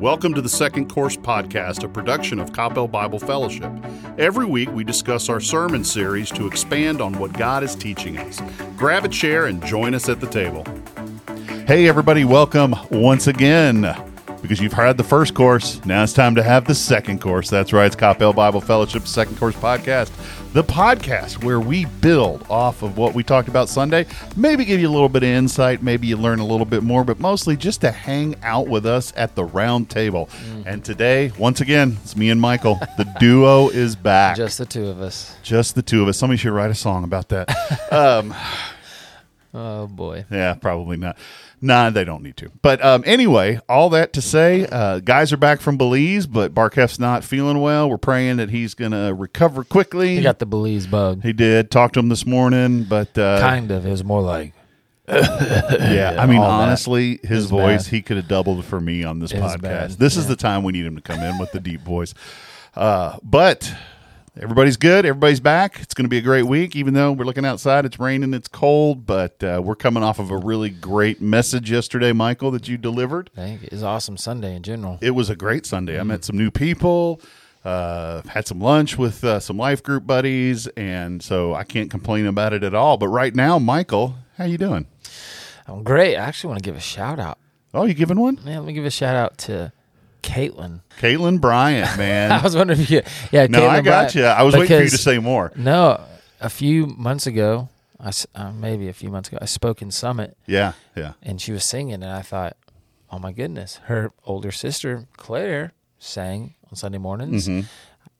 Welcome to the Second Course Podcast, a production of Coppell Bible Fellowship. Every week we discuss our sermon series to expand on what God is teaching us. Grab a chair and join us at the table. Hey, everybody, welcome once again. Because you've had the first course, now it's time to have the second course. That's right, it's Coppell Bible Fellowship Second Course Podcast, the podcast where we build off of what we talked about Sunday. Maybe give you a little bit of insight, maybe you learn a little bit more, but mostly just to hang out with us at the round table. And today, once again, it's me and Michael. The duo is back. Just the two of us. Just the two of us. Somebody should write a song about that. um, Oh boy. yeah, probably not. Nah, they don't need to. But um, anyway, all that to say, uh, guys are back from Belize, but Barkev's not feeling well. We're praying that he's going to recover quickly. He got the Belize bug. He did. Talked to him this morning, but uh, kind of. It was more like yeah, I mean, all that honestly, his voice, bad. he could have doubled for me on this It podcast. This is the time we need him to come in with the deep voice. Uh, but everybody's good. Everybody's back. It's going to be a great week, even though we're looking outside. It's raining, it's cold, but uh, we're coming off of a really great message yesterday, Michael, that you delivered. I think it was awesome Sunday in general. It was a great Sunday. I met some new people. Uh, had some lunch with uh, some life group buddies, and so I can't complain about it at all. But right now, Michael, how you doing? I'm great. I actually want to give a shout out. Oh, you giving one? Yeah, let me give a shout out to Caitlin. Caitlin Bryant, man. I was wondering if you, yeah, no, Caitlin I got Bryant. you. I was waiting for you to say more. No, a few months ago, I uh, maybe a few months ago, I spoke in Summit, Yeah, yeah. and she was singing, and I thought, oh my goodness, her older sister Claire sang on Sunday mornings, Mm-hmm.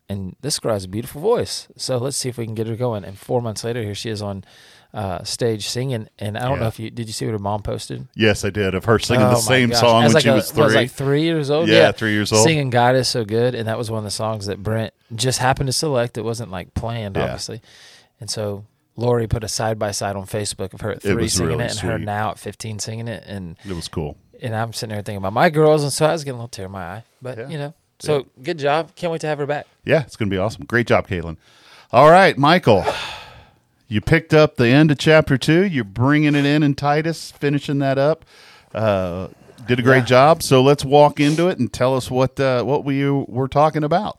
and this girl has a beautiful voice. So let's see if we can get her going. And four months later, here she is on uh, stage singing. And I don't Yeah. know if you did you see what her mom posted? Yes, I did. Of her singing Oh the same gosh. song when like she a- was three. like three years old. Yeah, three years old. Singing "God is so good," and that was one of the songs that Brent just happened to select. It wasn't like planned, Yeah. obviously. And so Lori put a side by side on Facebook of her at three was singing really it, and her now at fifteen singing it, and it was cool. and I'm sitting there thinking about my girls, and so I was getting a little tear in my eye. But Yeah. you know, so good job. Can't wait to have her back. Yeah, it's going to be awesome. Great job, Caitlin. All right, Michael. You picked up the end of chapter two. You're bringing it in in Titus, finishing that up. Uh, did a great Yeah. job. So let's walk into it and tell us what uh, what we were talking about.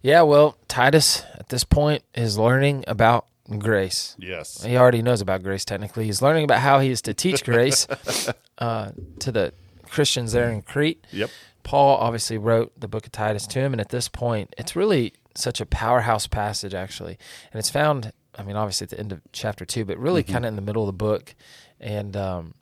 Yeah, well, Titus at this point is learning about grace. Yes. He already knows about grace technically. He's learning about how he is to teach grace uh, to the Christians there in Crete. Yep. Paul obviously wrote the book of Titus to him, and at this point, it's really such a powerhouse passage, actually. And it's found, I mean, obviously at the end of chapter two, but really kind of in the middle of the book. And um,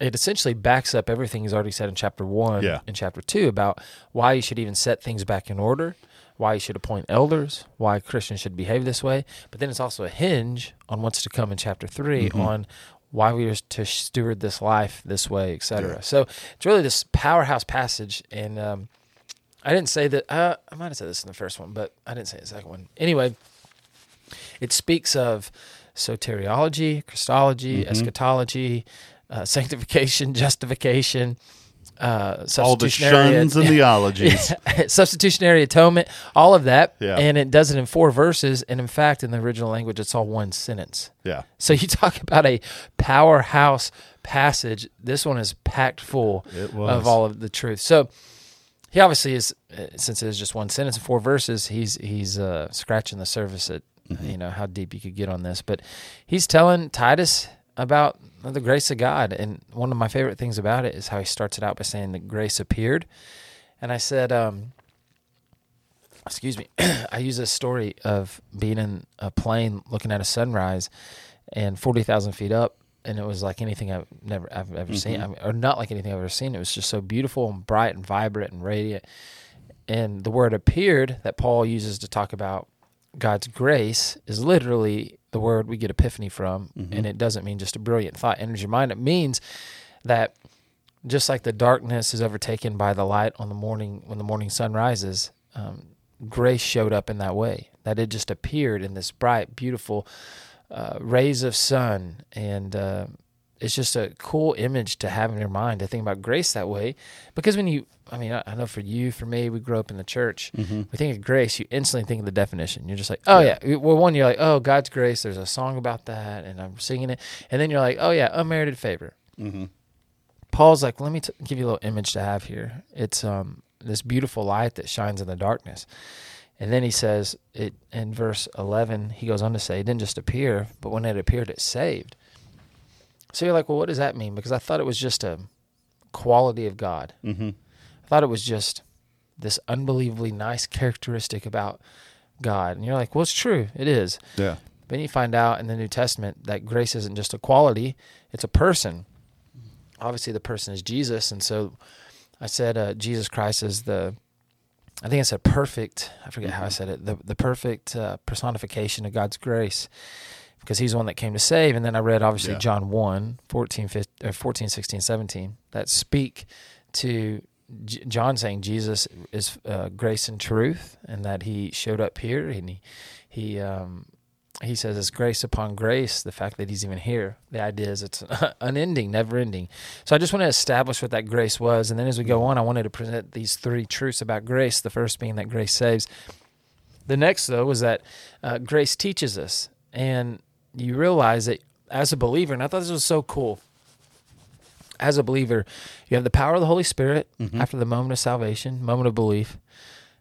it essentially backs up everything he's already said in chapter one Yeah. and chapter two about why you should even set things back in order, why you should appoint elders, why Christians should behave this way. But then it's also a hinge on what's to come in chapter 3 on why we are to steward this life this way, etc. Yeah. So it's really this powerhouse passage, and um, I didn't say that. Uh, I might have said this in the first one, but I didn't say the second one. Anyway, it speaks of soteriology, Christology, Mm-hmm. eschatology, uh, sanctification, justification, uh, All the shuns and the ologies. substitutionary atonement, all of that, Yeah. and it does it in four verses. And in fact, in the original language, it's all one sentence. Yeah. So you talk about a powerhouse passage. This one is packed full of all of the truth. So he obviously is, uh, since it is just one sentence and four verses, he's he's uh, scratching the surface at Mm-hmm. you know how deep you could get on this. But he's telling Titus about the grace of God, and one of my favorite things about it is how he starts it out by saying that grace appeared. And I said, um, excuse me, I use this story of being in a plane looking at a sunrise and 40,000 feet up. And it was like anything I've never, I've ever seen, I mean, or not like anything I've ever seen. It was just so beautiful and bright and vibrant and radiant. And the word appeared that Paul uses to talk about God's grace is literally the word we get epiphany from. And it doesn't mean just a brilliant thought enters your mind. It means that just like the darkness is overtaken by the light on the morning when the morning sun rises, um, grace showed up in that way. That it just appeared in this bright, beautiful uh, rays of sun, and uh, it's just a cool image to have in your mind to think about grace that way. Because when you, I mean, I, I know for you, for me, we grew up in the church. We think of grace, you instantly think of the definition. You're just like, oh yeah. Well, one, you're like, oh, God's grace. There's a song about that, and I'm singing it, and then you're like, oh yeah, unmerited favor. Paul's like, let me t- give you a little image to have here. It's um, this beautiful light that shines in the darkness. And then he says it in verse 11, he goes on to say, it didn't just appear, but when it appeared, it saved. So you're like, well, what does that mean? Because I thought it was just a quality of God. Mm-hmm. I thought it was just this unbelievably nice characteristic about God. And you're like, well, it's true. It is. Yeah. Then you find out in the New Testament that grace isn't just a quality, it's a person. Obviously, the person is Jesus. And so I said uh, Jesus Christ is the, I think I said perfect, I forget how I said it, the, the perfect uh, personification of God's grace because he's the one that came to save. And then I read, obviously, Yeah. John 1, 14, 15, uh, 14, 16, 17, that speak to J- John saying Jesus is uh, grace and truth and that he showed up here and he, he, um, he says it's grace upon grace the fact that he's even here. The idea is it's unending never ending. So i just want to establish what that grace was. And then as we go on i wanted to present these three truths about grace the first being that grace saves. The next though was that uh, grace teaches us. And you realize that as a believer and i thought this was so cool as a believer you have the power of the holy spirit after the moment of salvation moment of belief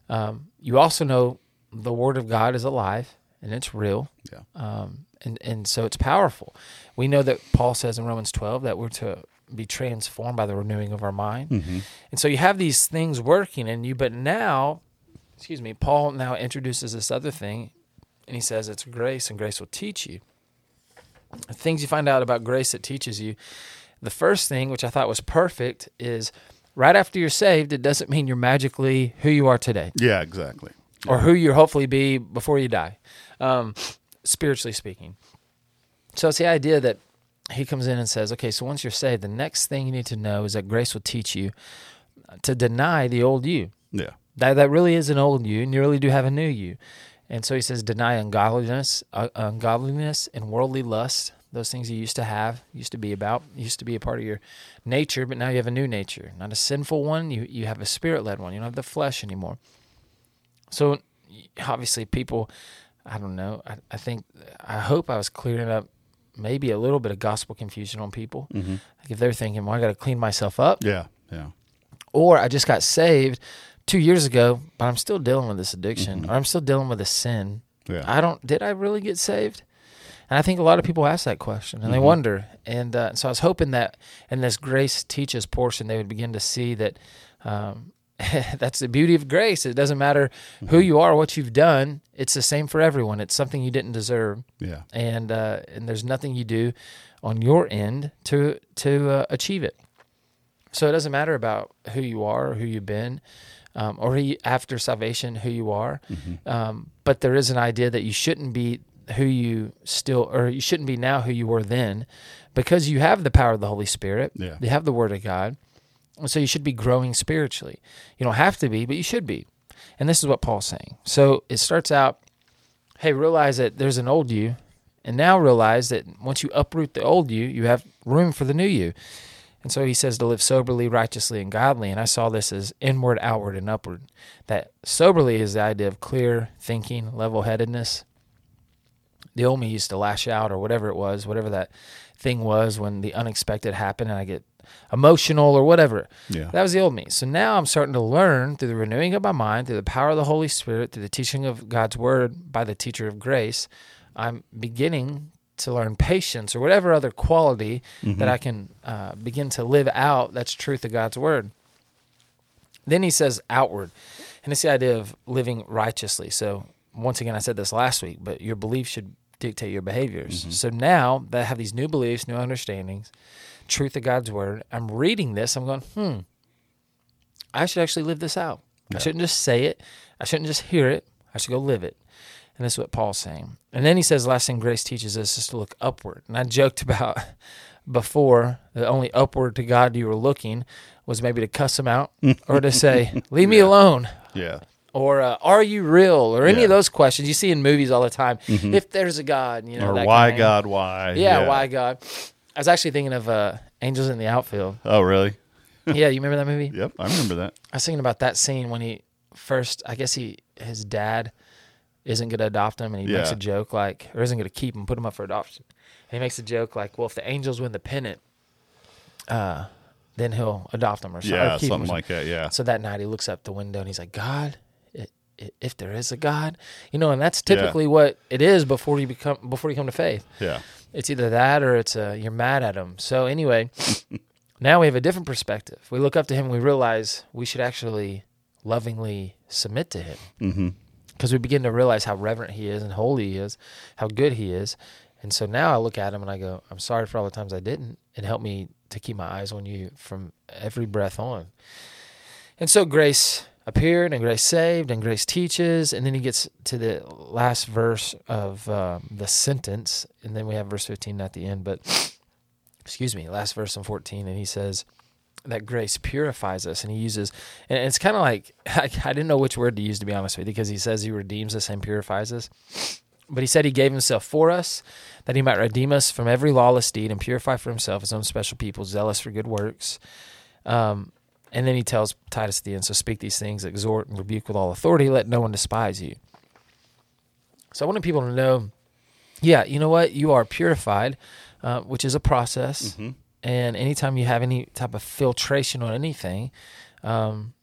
um, you also know the word of god is alive and it's real Yeah. um, and and so it's powerful. We know that Paul says in Romans twelve that we're to be transformed by the renewing of our mind, Mm-hmm. and so you have these things working in you. But now, excuse me, Paul now introduces this other thing, and he says it's grace, and grace will teach you. Things you find out about grace that teaches you. The first thing, which I thought was perfect, is right after you're saved, it doesn't mean you're magically who you are today Yeah, exactly. or who you hopefully be before you die, um, spiritually speaking. So it's the idea that he comes in and says, okay, so once you're saved, the next thing you need to know is that grace will teach you to deny the old you. Yeah. That that really is an old you, and you really do have a new you. And so he says, deny ungodliness, uh, ungodliness, and worldly lust. Those things you used to have, used to be about, used to be a part of your nature, but now you have a new nature, not a sinful one. You you have a spirit led one. You don't have the flesh anymore. So obviously, people, I don't know. I, I think I hope I was clearing up maybe a little bit of gospel confusion on people. Mm-hmm. Like if they're thinking, well, I got to clean myself up, Yeah. Yeah. or I just got saved two years ago, but I'm still dealing with this addiction, Mhm. or I'm still dealing with this sin. Yeah. I don't. Did I really get saved? And I think a lot of people ask that question and they Mhm. wonder. And uh, so I was hoping that in this grace teaches portion, they would begin to see that um, that's the beauty of grace. It doesn't matter who you are, what you've done. It's the same for everyone. It's something you didn't deserve, yeah. and uh, and there's nothing you do on your end to to uh, achieve it. So it doesn't matter about who you are or who you've been, um, or you, after salvation who you are. Mm-hmm. Um, but there is an idea that you shouldn't be who you still, or you shouldn't be now who you were then, because you have the power of the Holy Spirit. Yeah. You have the Word of God, and so you should be growing spiritually. You don't have to be, but you should be. And this is what Paul's saying. So it starts out, hey, realize that there's an old you, and now realize that once you uproot the old you, you have room for the new you. And so he says to live soberly, righteously, and godly. And I saw this as inward, outward, and upward. That soberly is the idea of clear thinking, level headedness. The old me used to lash out or whatever it was, whatever that thing was when the unexpected happened and I get emotional or whatever. Yeah. That was the old me. So now I'm starting to learn through the renewing of my mind, through the power of the Holy Spirit, through the teaching of God's word by the teacher of grace. I'm beginning to learn patience or whatever other quality that I can uh, begin to live out that's truth of God's word. Then he says outward, and it's the idea of living righteously. So once again, I said this last week, but your beliefs should dictate your behaviors. So now that I have these new beliefs, new understandings, truth of God's word, I'm reading this. I'm going, hmm, I should actually live this out. I shouldn't just say it. I shouldn't just hear it. I should go live it. And that's what Paul's saying. And then he says, last thing grace teaches us is to look upward. And I joked about before the only upward to God you were looking was maybe to cuss him out or to say, leave me alone. Yeah. Or uh, are you real? Or any Yeah. of those questions you see in movies all the time. If there's a God, you know, or why kind of- God? Why? Yeah, why God? I was actually thinking of uh, Angels in the Outfield. Oh, really? yeah, you remember that movie? Yep. I remember that. I was thinking about that scene when he first, I guess he, his dad isn't going to adopt him and he makes a joke like, or isn't going to keep him, put him up for adoption. And he makes a joke like, well, if the Angels win the pennant, uh, then he'll adopt them or, so- or Yeah, or something like that. Yeah. So that night he looks up the window and he's like, God, if there is a God, you know, and that's typically what it is before you become before you come to faith. Yeah. It's either that or it's uh, you're mad at him. So anyway, now we have a different perspective. We look up to him and we realize we should actually lovingly submit to him Mm-hmm. Because we begin to realize how reverent he is and holy he is, how good he is. And so now I look at him and I go, I'm sorry for all the times I didn't. And help me to keep my eyes on you from every breath on. And so grace appeared and grace saved and grace teaches. And then he gets to the last verse of uh, the sentence. And then we have verse 15 at the end. But excuse me, last verse in 14. And he says, that grace purifies us. And he uses and it's kind of like I, I didn't know which word to use to be honest with you because he says he redeems us and purifies us. But he said he gave himself for us that he might redeem us from every lawless deed and purify for himself his own special people zealous for good works. Um, and then he tells titus at the end so speak these things exhort and rebuke with all authority. Let no one despise you. So i wanted people to know yeah you know what? You are purified uh, which is a process. Mm-hmm. And anytime you have any type of filtration on anything, um,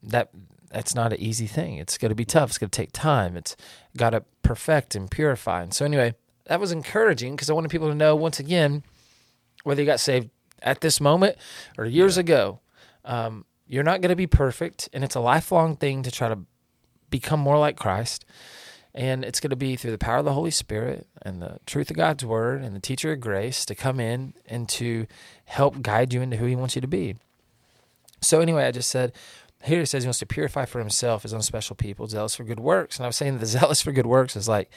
that that's not an easy thing. It's going to be tough. It's going to take time. It's got to perfect and purify. And so anyway, that was encouraging because I wanted people to know once again whether you got saved at this moment or years ago. Um, you're not going to be perfect, and it's a lifelong thing to try to become more like Christ. And it's going to be through the power of the Holy Spirit and the truth of God's word and the teacher of grace to come in and to help guide you into who he wants you to be. So, anyway, I just said, here it says he wants to purify for himself his own special people, zealous for good works. And I was saying that the zealous for good works is like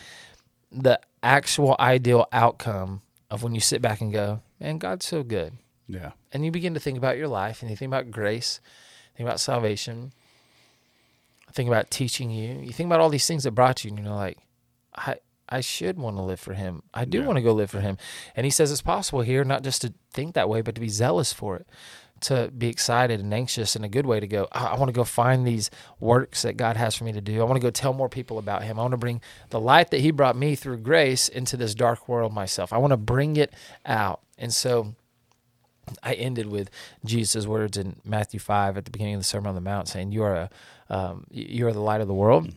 the actual ideal outcome of when you sit back and go, man, God's so good. Yeah. And you begin to think about your life and you think about grace, think about salvation, think about teaching you. You think about all these things that brought you, and you know, like, I I should want to live for him. I do Yeah. want to go live for him. And he says it's possible here, not just to think that way, but to be zealous for it, to be excited and anxious in a good way to go, I, I want to go find these works that God has for me to do. I want to go tell more people about him. I want to bring the light that he brought me through grace into this dark world myself. I want to bring it out. And so I ended with Jesus' words in Matthew 5 at the beginning of the Sermon on the Mount saying, You are, a, um, you are the light of the world.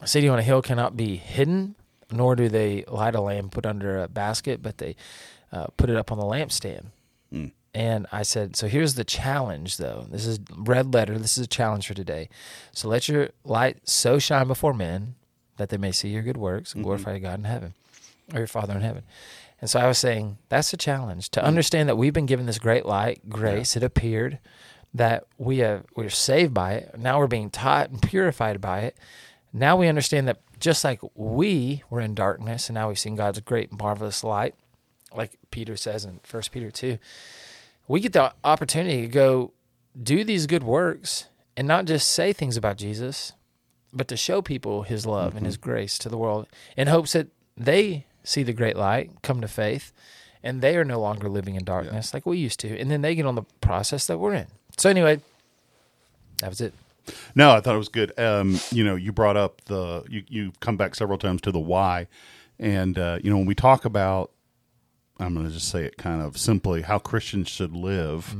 A city on a hill cannot be hidden, nor do they light a lamp put under a basket, but they uh, put it up on the lampstand. Mm. And I said, So here's the challenge, though. This is red letter. This is a challenge for today. So let your light so shine before men that they may see your good works and glorify your God in heaven, or your Father in heaven. And so I was saying that's a challenge to mm. understand that we've been given this great light, grace. It appeared that we have we're saved by it. Now we're being taught and purified by it. Now we understand that just like we were in darkness, and now we've seen God's great marvelous light, like Peter says in First Peter two. We get the opportunity to go do these good works and not just say things about Jesus, but to show people His love and His mm-hmm. grace to the world in hopes that they see the great light, come to faith, and they are no longer living in darkness like we used to. And then they get on the process that we're in. So, anyway, that was it. No, I thought it was good. Um, you know, you brought up the you you come back several times to the why, and uh, you know when we talk about, I'm going to just say it kind of simply how Christians should live,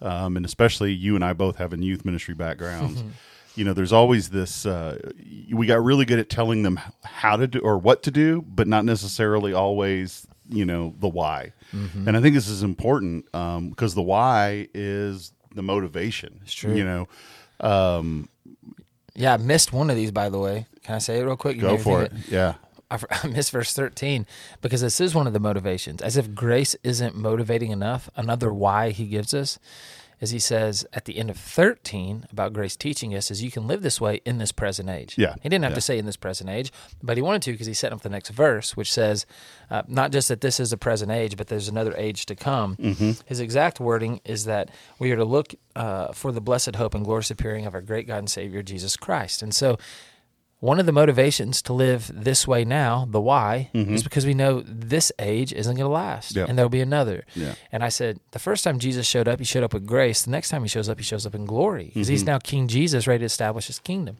um, and especially you and I both have having youth ministry backgrounds. You know, there's always this. Uh, we got really good at telling them how to do or what to do, but not necessarily always, you know, the why. And I think this is important um, because the why is the motivation. It's true. You know, um, Yeah, I missed one of these, by the way. Can I say it real quick? You Go for think it. Yeah. I, I missed verse 13 because this is one of the motivations. As if grace isn't motivating enough, another why he gives us is he says at the end of 13 about grace teaching us is you can live this way in this present age. Yeah, He didn't have yeah. to say in this present age, but he wanted to because he set up the next verse, which says uh, not just that this is a present age, but there's another age to come. Mm-hmm. His exact wording is that we are to look uh, for the blessed hope and glorious appearing of our great God and Savior, Jesus Christ. And so one of the motivations to live this way now, the why, is because we know this age isn't going to last, Mm-hmm. Yeah. and there'll be another. Yeah. And I said, the first time Jesus showed up, he showed up with grace. The next time he shows up, he shows up in glory because Mm-hmm. he's now King Jesus, ready to establish his kingdom.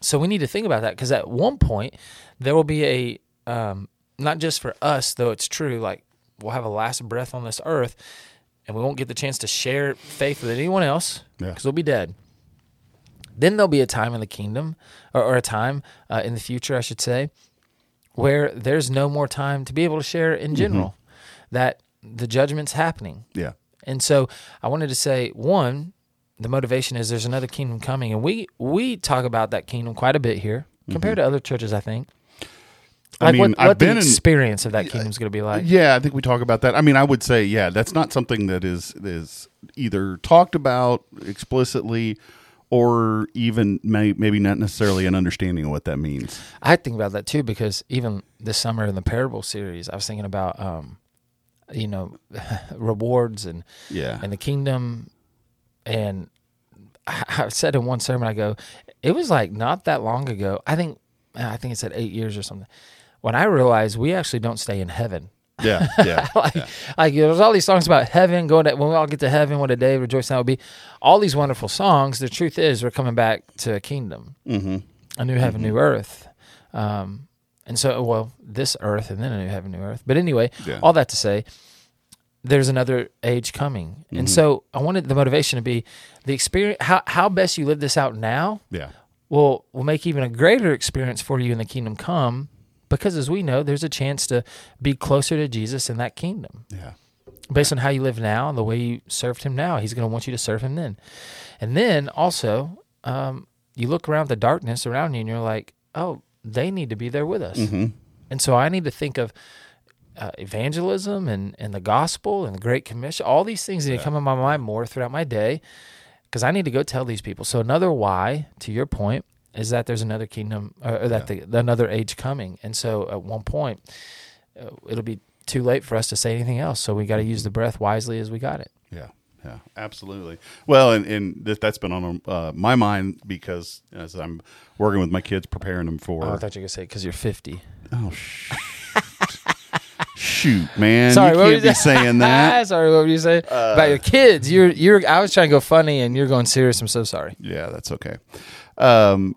So we need to think about that because at one point there will be a um, not just for us, though it's true. Like we'll have a last breath on this earth. and we won't get the chance to share faith with anyone else Yeah. because we'll be dead. Then there'll be a time in the kingdom, or, or a time uh, in the future, I should say, where there's no more time to be able to share in mm-hmm. general. That the judgment's happening. Yeah. And so I wanted to say one, the motivation is there's another kingdom coming, and we we talk about that kingdom quite a bit here mm-hmm. compared to other churches. I think. I Like mean, what, I've what the been in- experience of that kingdom is going to be uh, like. Yeah, I think we talk about that. I mean, I would say, yeah, that's not something that is is either talked about explicitly or even may, maybe not necessarily an understanding of what that means. I think about that too because even this summer in the parable series, I was thinking about, um, you know, rewards and Yeah. and the kingdom, and I I said in one sermon, I go, it was like not that long ago. I think I think it said eight years or something. When I realized we actually don't stay in heaven. Yeah. Yeah. like, yeah. like there's all these songs about heaven, going to when we all get to heaven, what a day rejoicing that will be. All these wonderful songs. The truth is, we're coming back to a kingdom, hmm a new heaven, new earth. Um, and so, well, this earth and then a new heaven, new earth. But anyway, Yeah. all that to say, there's another age coming, and so I wanted the motivation to be the experience. How how best you live this out now Yeah. will will make even a greater experience for you in the kingdom come, because as we know, there's a chance to be closer to Jesus in that kingdom Yeah. based on how you live now and the way you served him now. He's going to want you to serve him then. And then also, um, you look around the darkness around you and you're like, oh, they need to be there with us. hmm And so I need to think of uh, evangelism and, and the gospel and the Great Commission. All these things need to come in my mind more throughout my day because I need to go tell these people. So another why, to your point, is that there's another kingdom or, or that the, another age coming. And so at one point, uh, it'll be too late for us to say anything else. So we got to use the breath wisely as we got it. Yeah, yeah, absolutely. Well, and, and that, that's been on uh, my mind because as I'm working with my kids, preparing them for. Oh, I thought you were going to say because you're 50. Oh, sh- shoot, man! Sorry, you what can't were be saying that. sorry, what were you saying about your kids? You're you're. I was trying to go funny, and you're going serious. I'm so sorry. Yeah, that's okay. Um,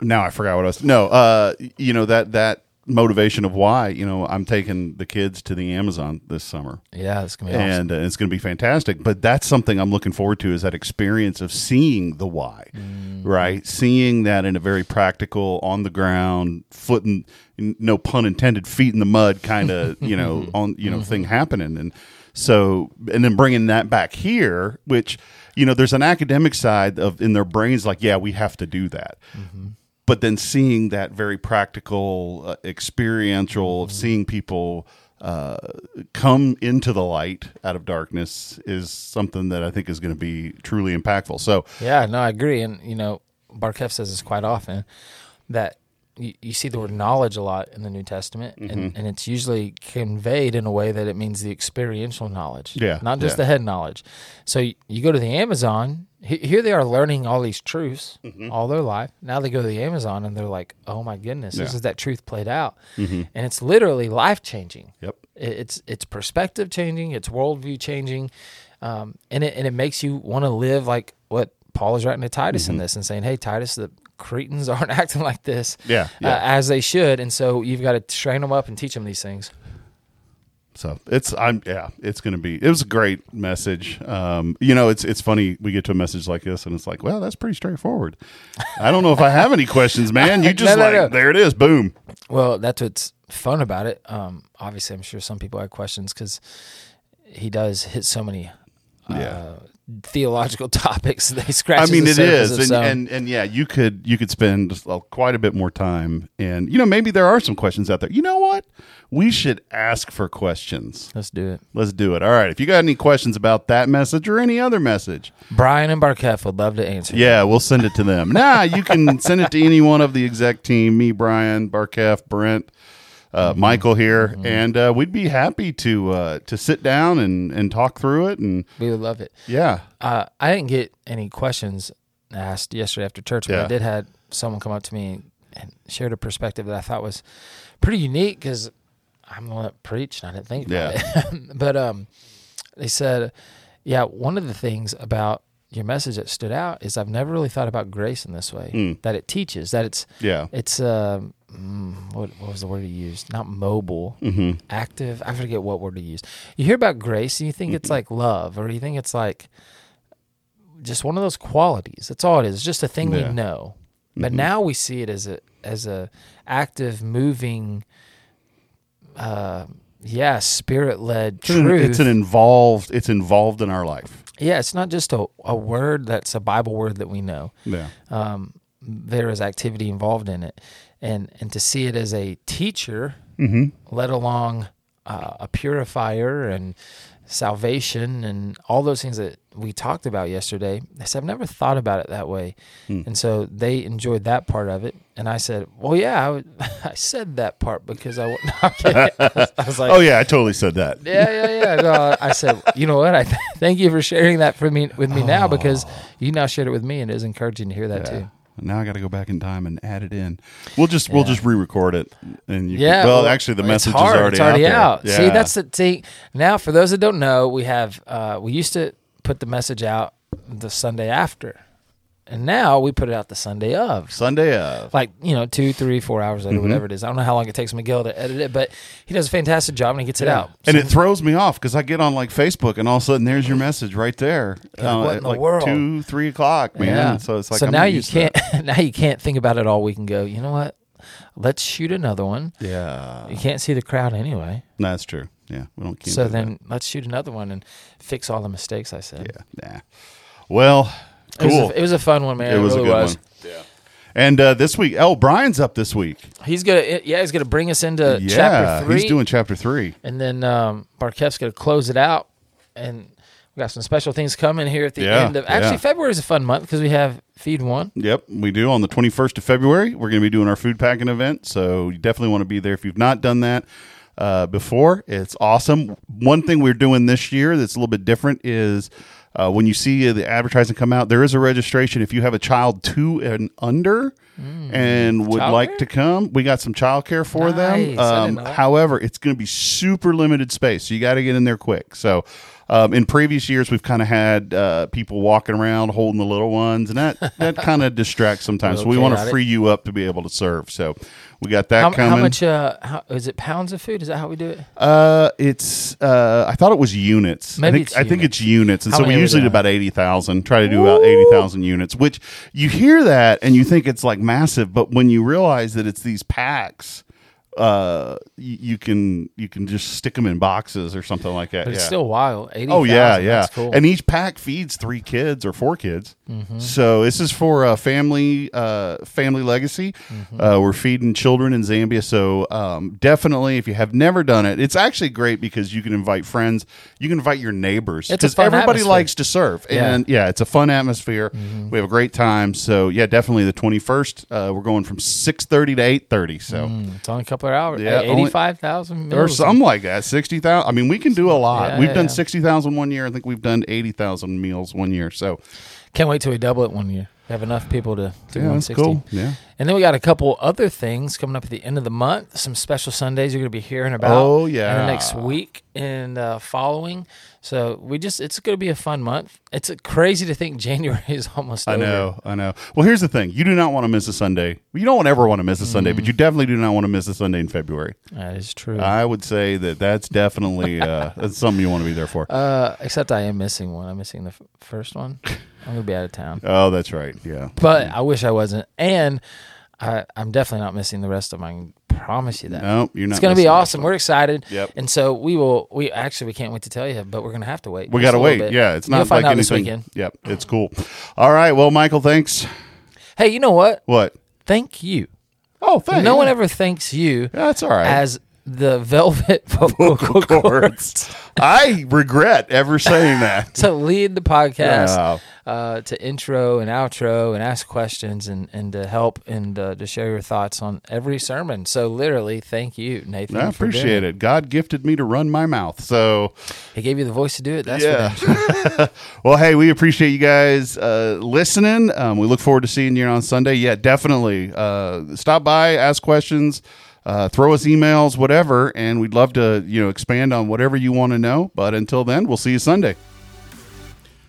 now I forgot what I was. No, uh, you know that that motivation of why you know I'm taking the kids to the Amazon this summer. Yeah, it's gonna be awesome. and uh, it's going to be fantastic. But that's something I'm looking forward to is that experience of seeing the why, Mm-hmm. right? Seeing that in a very practical, on the ground, foot and no pun intended, feet in the mud kind of you know on you know Mm-hmm. thing happening, and so and then bringing that back here, which you know there's an academic side of in their brains like yeah we have to do that. Mm-hmm. But then seeing that very practical, uh, experiential, Mm-hmm. of seeing people uh, come into the light out of darkness is something that I think is going to be truly impactful. So, Yeah, no, I agree. And you know, Barkev says this quite often that you, you see the word knowledge a lot in the New Testament, Mm-hmm. and, and it's usually conveyed in a way that it means the experiential knowledge, Yeah, not just yeah. the head knowledge. So you, you go to the Amazon. he- Here they are learning all these truths all their life. Now they go to the Amazon and they're like, "Oh my goodness, this Mm-hmm. Is that truth played out," and it's literally life changing. yep. It- it's it's perspective changing, it's worldview changing, um, and it and it makes you want to live like what Paul is writing to Titus Mm-hmm. in this and saying, "Hey, Titus, the Cretans aren't acting like this, Yeah, yeah. Uh, as they should," and so you've got to train them up and teach them these things. So it's I'm yeah, it's going to be. It was a great message. Um, you know, it's it's funny we get to a message like this and it's like, well, that's pretty straightforward. I don't know if I have any questions, man. You just No, no, like no. there it is, boom. Well, that's what's fun about it. Um, obviously, I'm sure some people have questions because he does hit so many. Uh, Yeah. Theological topics they scratch. I mean, it is, and, and and yeah, you could you could spend quite a bit more time, and you know maybe there are some questions out there. You know what? We should ask for questions. let's do it. Let's do it. All right. If you got any questions about that message or any other message, Brian and Barkev would love to answer. yeah, we'll send it to them. nah, you can send it to any one of the exec team, me, Brian, Barkev, Brent, uh, Michael here, and uh, we'd be happy to uh, to sit down and and talk through it. And we would love it. yeah, Uh, I didn't get any questions asked yesterday after church, but Yeah. I did had someone come up to me and shared a perspective that I thought was pretty unique because I'm the one that preached and I didn't think about it. but um, they said, yeah, one of the things about your message that stood out is I've never really thought about grace in this way. Mm. That it teaches that it's Yeah. it's uh, mm, what what was the word you used? Not mobile, Mm-hmm. active. I forget what word to use. You hear about grace and you think it's Mm-hmm. like love, or you think it's like just one of those qualities. That's all it is. It's just a thing Yeah. we know. But Mhm. now we see it as a as a active, moving, uh, yeah, spirit led truth. it's an involved. It's involved in our life. Yeah, it's not just a, a word that's a Bible word that we know. Yeah. Um, there is activity involved in it, and and to see it as a teacher Mm-hmm. let alone uh, a purifier and salvation and all those things that we talked about yesterday. They said, I've never thought about it that way. Hmm. And so they enjoyed that part of it. And I said, Well, yeah, I, would, I said that part because I, I'm. I was like, Oh yeah, I totally said that. yeah, yeah, yeah. No, I said, you know what? I th- thank you for sharing that for me with me now because you now shared it with me, and it is encouraging to hear that Oh. Yeah. too. Now I got to go back in time and add it in. We'll just we'll just re-record it, and you Yeah. Can, well, actually, the message hard. is already it's already out. out. there. See, that's the see. Now, for those that don't know, we have uh, we used to put the message out the Sunday after, and now we put it out the Sunday of. Sunday of. Like you know, two, three, four hours later, Mhm. whatever it is. I don't know how long it takes Miguel to edit it, but he does a fantastic job and he gets it out. And So- it throws me off because I get on like Facebook and all of a sudden there's your message right there. What in at the like world? two, three o'clock, man. Yeah. So it's like so I'm now you can't now you can't think about it all week and go. You know what? Let's shoot another one. Yeah, You can't see the crowd anyway. that's true. Yeah, we don't. So do that. then let's shoot another one and fix all the mistakes I said. yeah, nah. Well, It was, a, it was a fun one, man. It was really a good was. one. Yeah. And uh, this week, oh, Brian's up this week. He's gonna, yeah, he's gonna bring us into yeah, chapter three, he's doing chapter three. and then um, Barkev's gonna close it out, and we got some special things coming here at the Yeah, end of. Actually, yeah. February is a fun month because we have feed one. Yep, we do on the 21st of February. We're going to be doing our food packing event, so you definitely want to be there if you've not done that uh, before. It's awesome. One thing we're doing this year that's a little bit different is uh, when you see the advertising come out, there is a registration if you have a child two and under. And would Childcare? like to come. We got some childcare for Nice. Them. Um, however, it's going to be super limited space, so you got to get in there quick. So, um, in previous years, we've kind of had uh, people walking around holding the little ones, and that that kind of distracts sometimes. so we want to it. free you up to be able to serve. So we got that How, coming. how much? Uh, how, is it pounds of food? Is that how we do it? Uh, it's uh, I thought it was units. I Maybe think, it's I think units. it's units, and How so we many are we usually do about eighty thousand. Try to do about eighty thousand units, which you hear that and you think it's like massive, but when you realize that it's these packs, uh, you, you can you can just stick them in boxes or something like that. But it's yeah. still wild. Eighty. Oh yeah, yeah. Cool. And each pack feeds three kids or four kids. Mm-hmm. So this is for a family uh, family legacy. Mm-hmm. Uh, we're feeding children in Zambia. So um, definitely, if you have never done it, it's actually great because you can invite friends, you can invite your neighbors It's a because everybody atmosphere. likes to serve. Yeah. Mm-hmm. And yeah, it's a fun atmosphere. We have a great time. So yeah, definitely the twenty first. Uh, we're going from six thirty to eight thirty. So. Mm, it's only a couple of hours. Yeah, eighty-five thousand Or something like that, sixty thousand. I mean, we can do a lot. Yeah, we've yeah, done yeah. sixty thousand one year. I think we've done eighty thousand meals one year. So Can't wait till we double it one year. We have enough people to do yeah, one that's cool. Yeah. And then we got a couple other things coming up at the end of the month. Some special Sundays you're going to be hearing about. Oh, in yeah. the next week and uh, following. So we just it's going to be a fun month. It's crazy to think January is almost. I over. know, I know. Well, here's the thing: you do not want to miss a Sunday. You don't ever want to miss a Sunday, Mm. but you definitely do not want to miss a Sunday in February. That is true. I would say that that's definitely uh, that's something you want to be there for. uh, except I am missing one. I'm missing the f- first one. I'm to be out of town. Oh, that's right. Yeah. But I wish I wasn't. And I, I'm definitely not missing the rest of them. I promise you that. No, you're not. It's going to be awesome. We're excited. Yep. And so we will. We actually we can't wait to tell you, but we're going to have to wait. We got to wait. bit. Yeah, it's You'll not find like out this weekend. Yep, it's cool. All right. Well, Michael, thanks. Hey, you know what? What? Thank you. Oh, thanks. No one ever thanks you Yeah, that's all right. as the velvet vocal Vocal cords I regret ever saying that. to lead the podcast, uh, to intro and outro and ask questions and, and to help and uh, to share your thoughts on every sermon. So literally, thank you, Nathan. I appreciate it. God gifted me to run my mouth. So, He gave you the voice to do it. That's yeah. well, hey, we appreciate you guys uh, listening. Um, we look forward to seeing you on Sunday. Yeah, definitely. Uh, stop by, ask questions, uh, throw us emails, whatever, and we'd love to, you know, expand on whatever you want to know. But until then, we'll see you Sunday.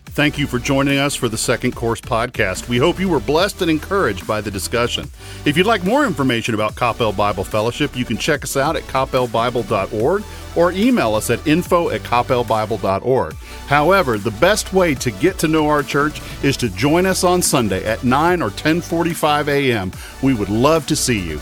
Thank you for joining us for the Second Course podcast. We hope you were blessed and encouraged by the discussion. If you'd like more information about Coppell Bible Fellowship, you can check us out at coppellbible.org or email us at info at coppellbible.org. However, the best way to get to know our church is to join us on Sunday at 9 or 10:45 a.m. We would love to see you.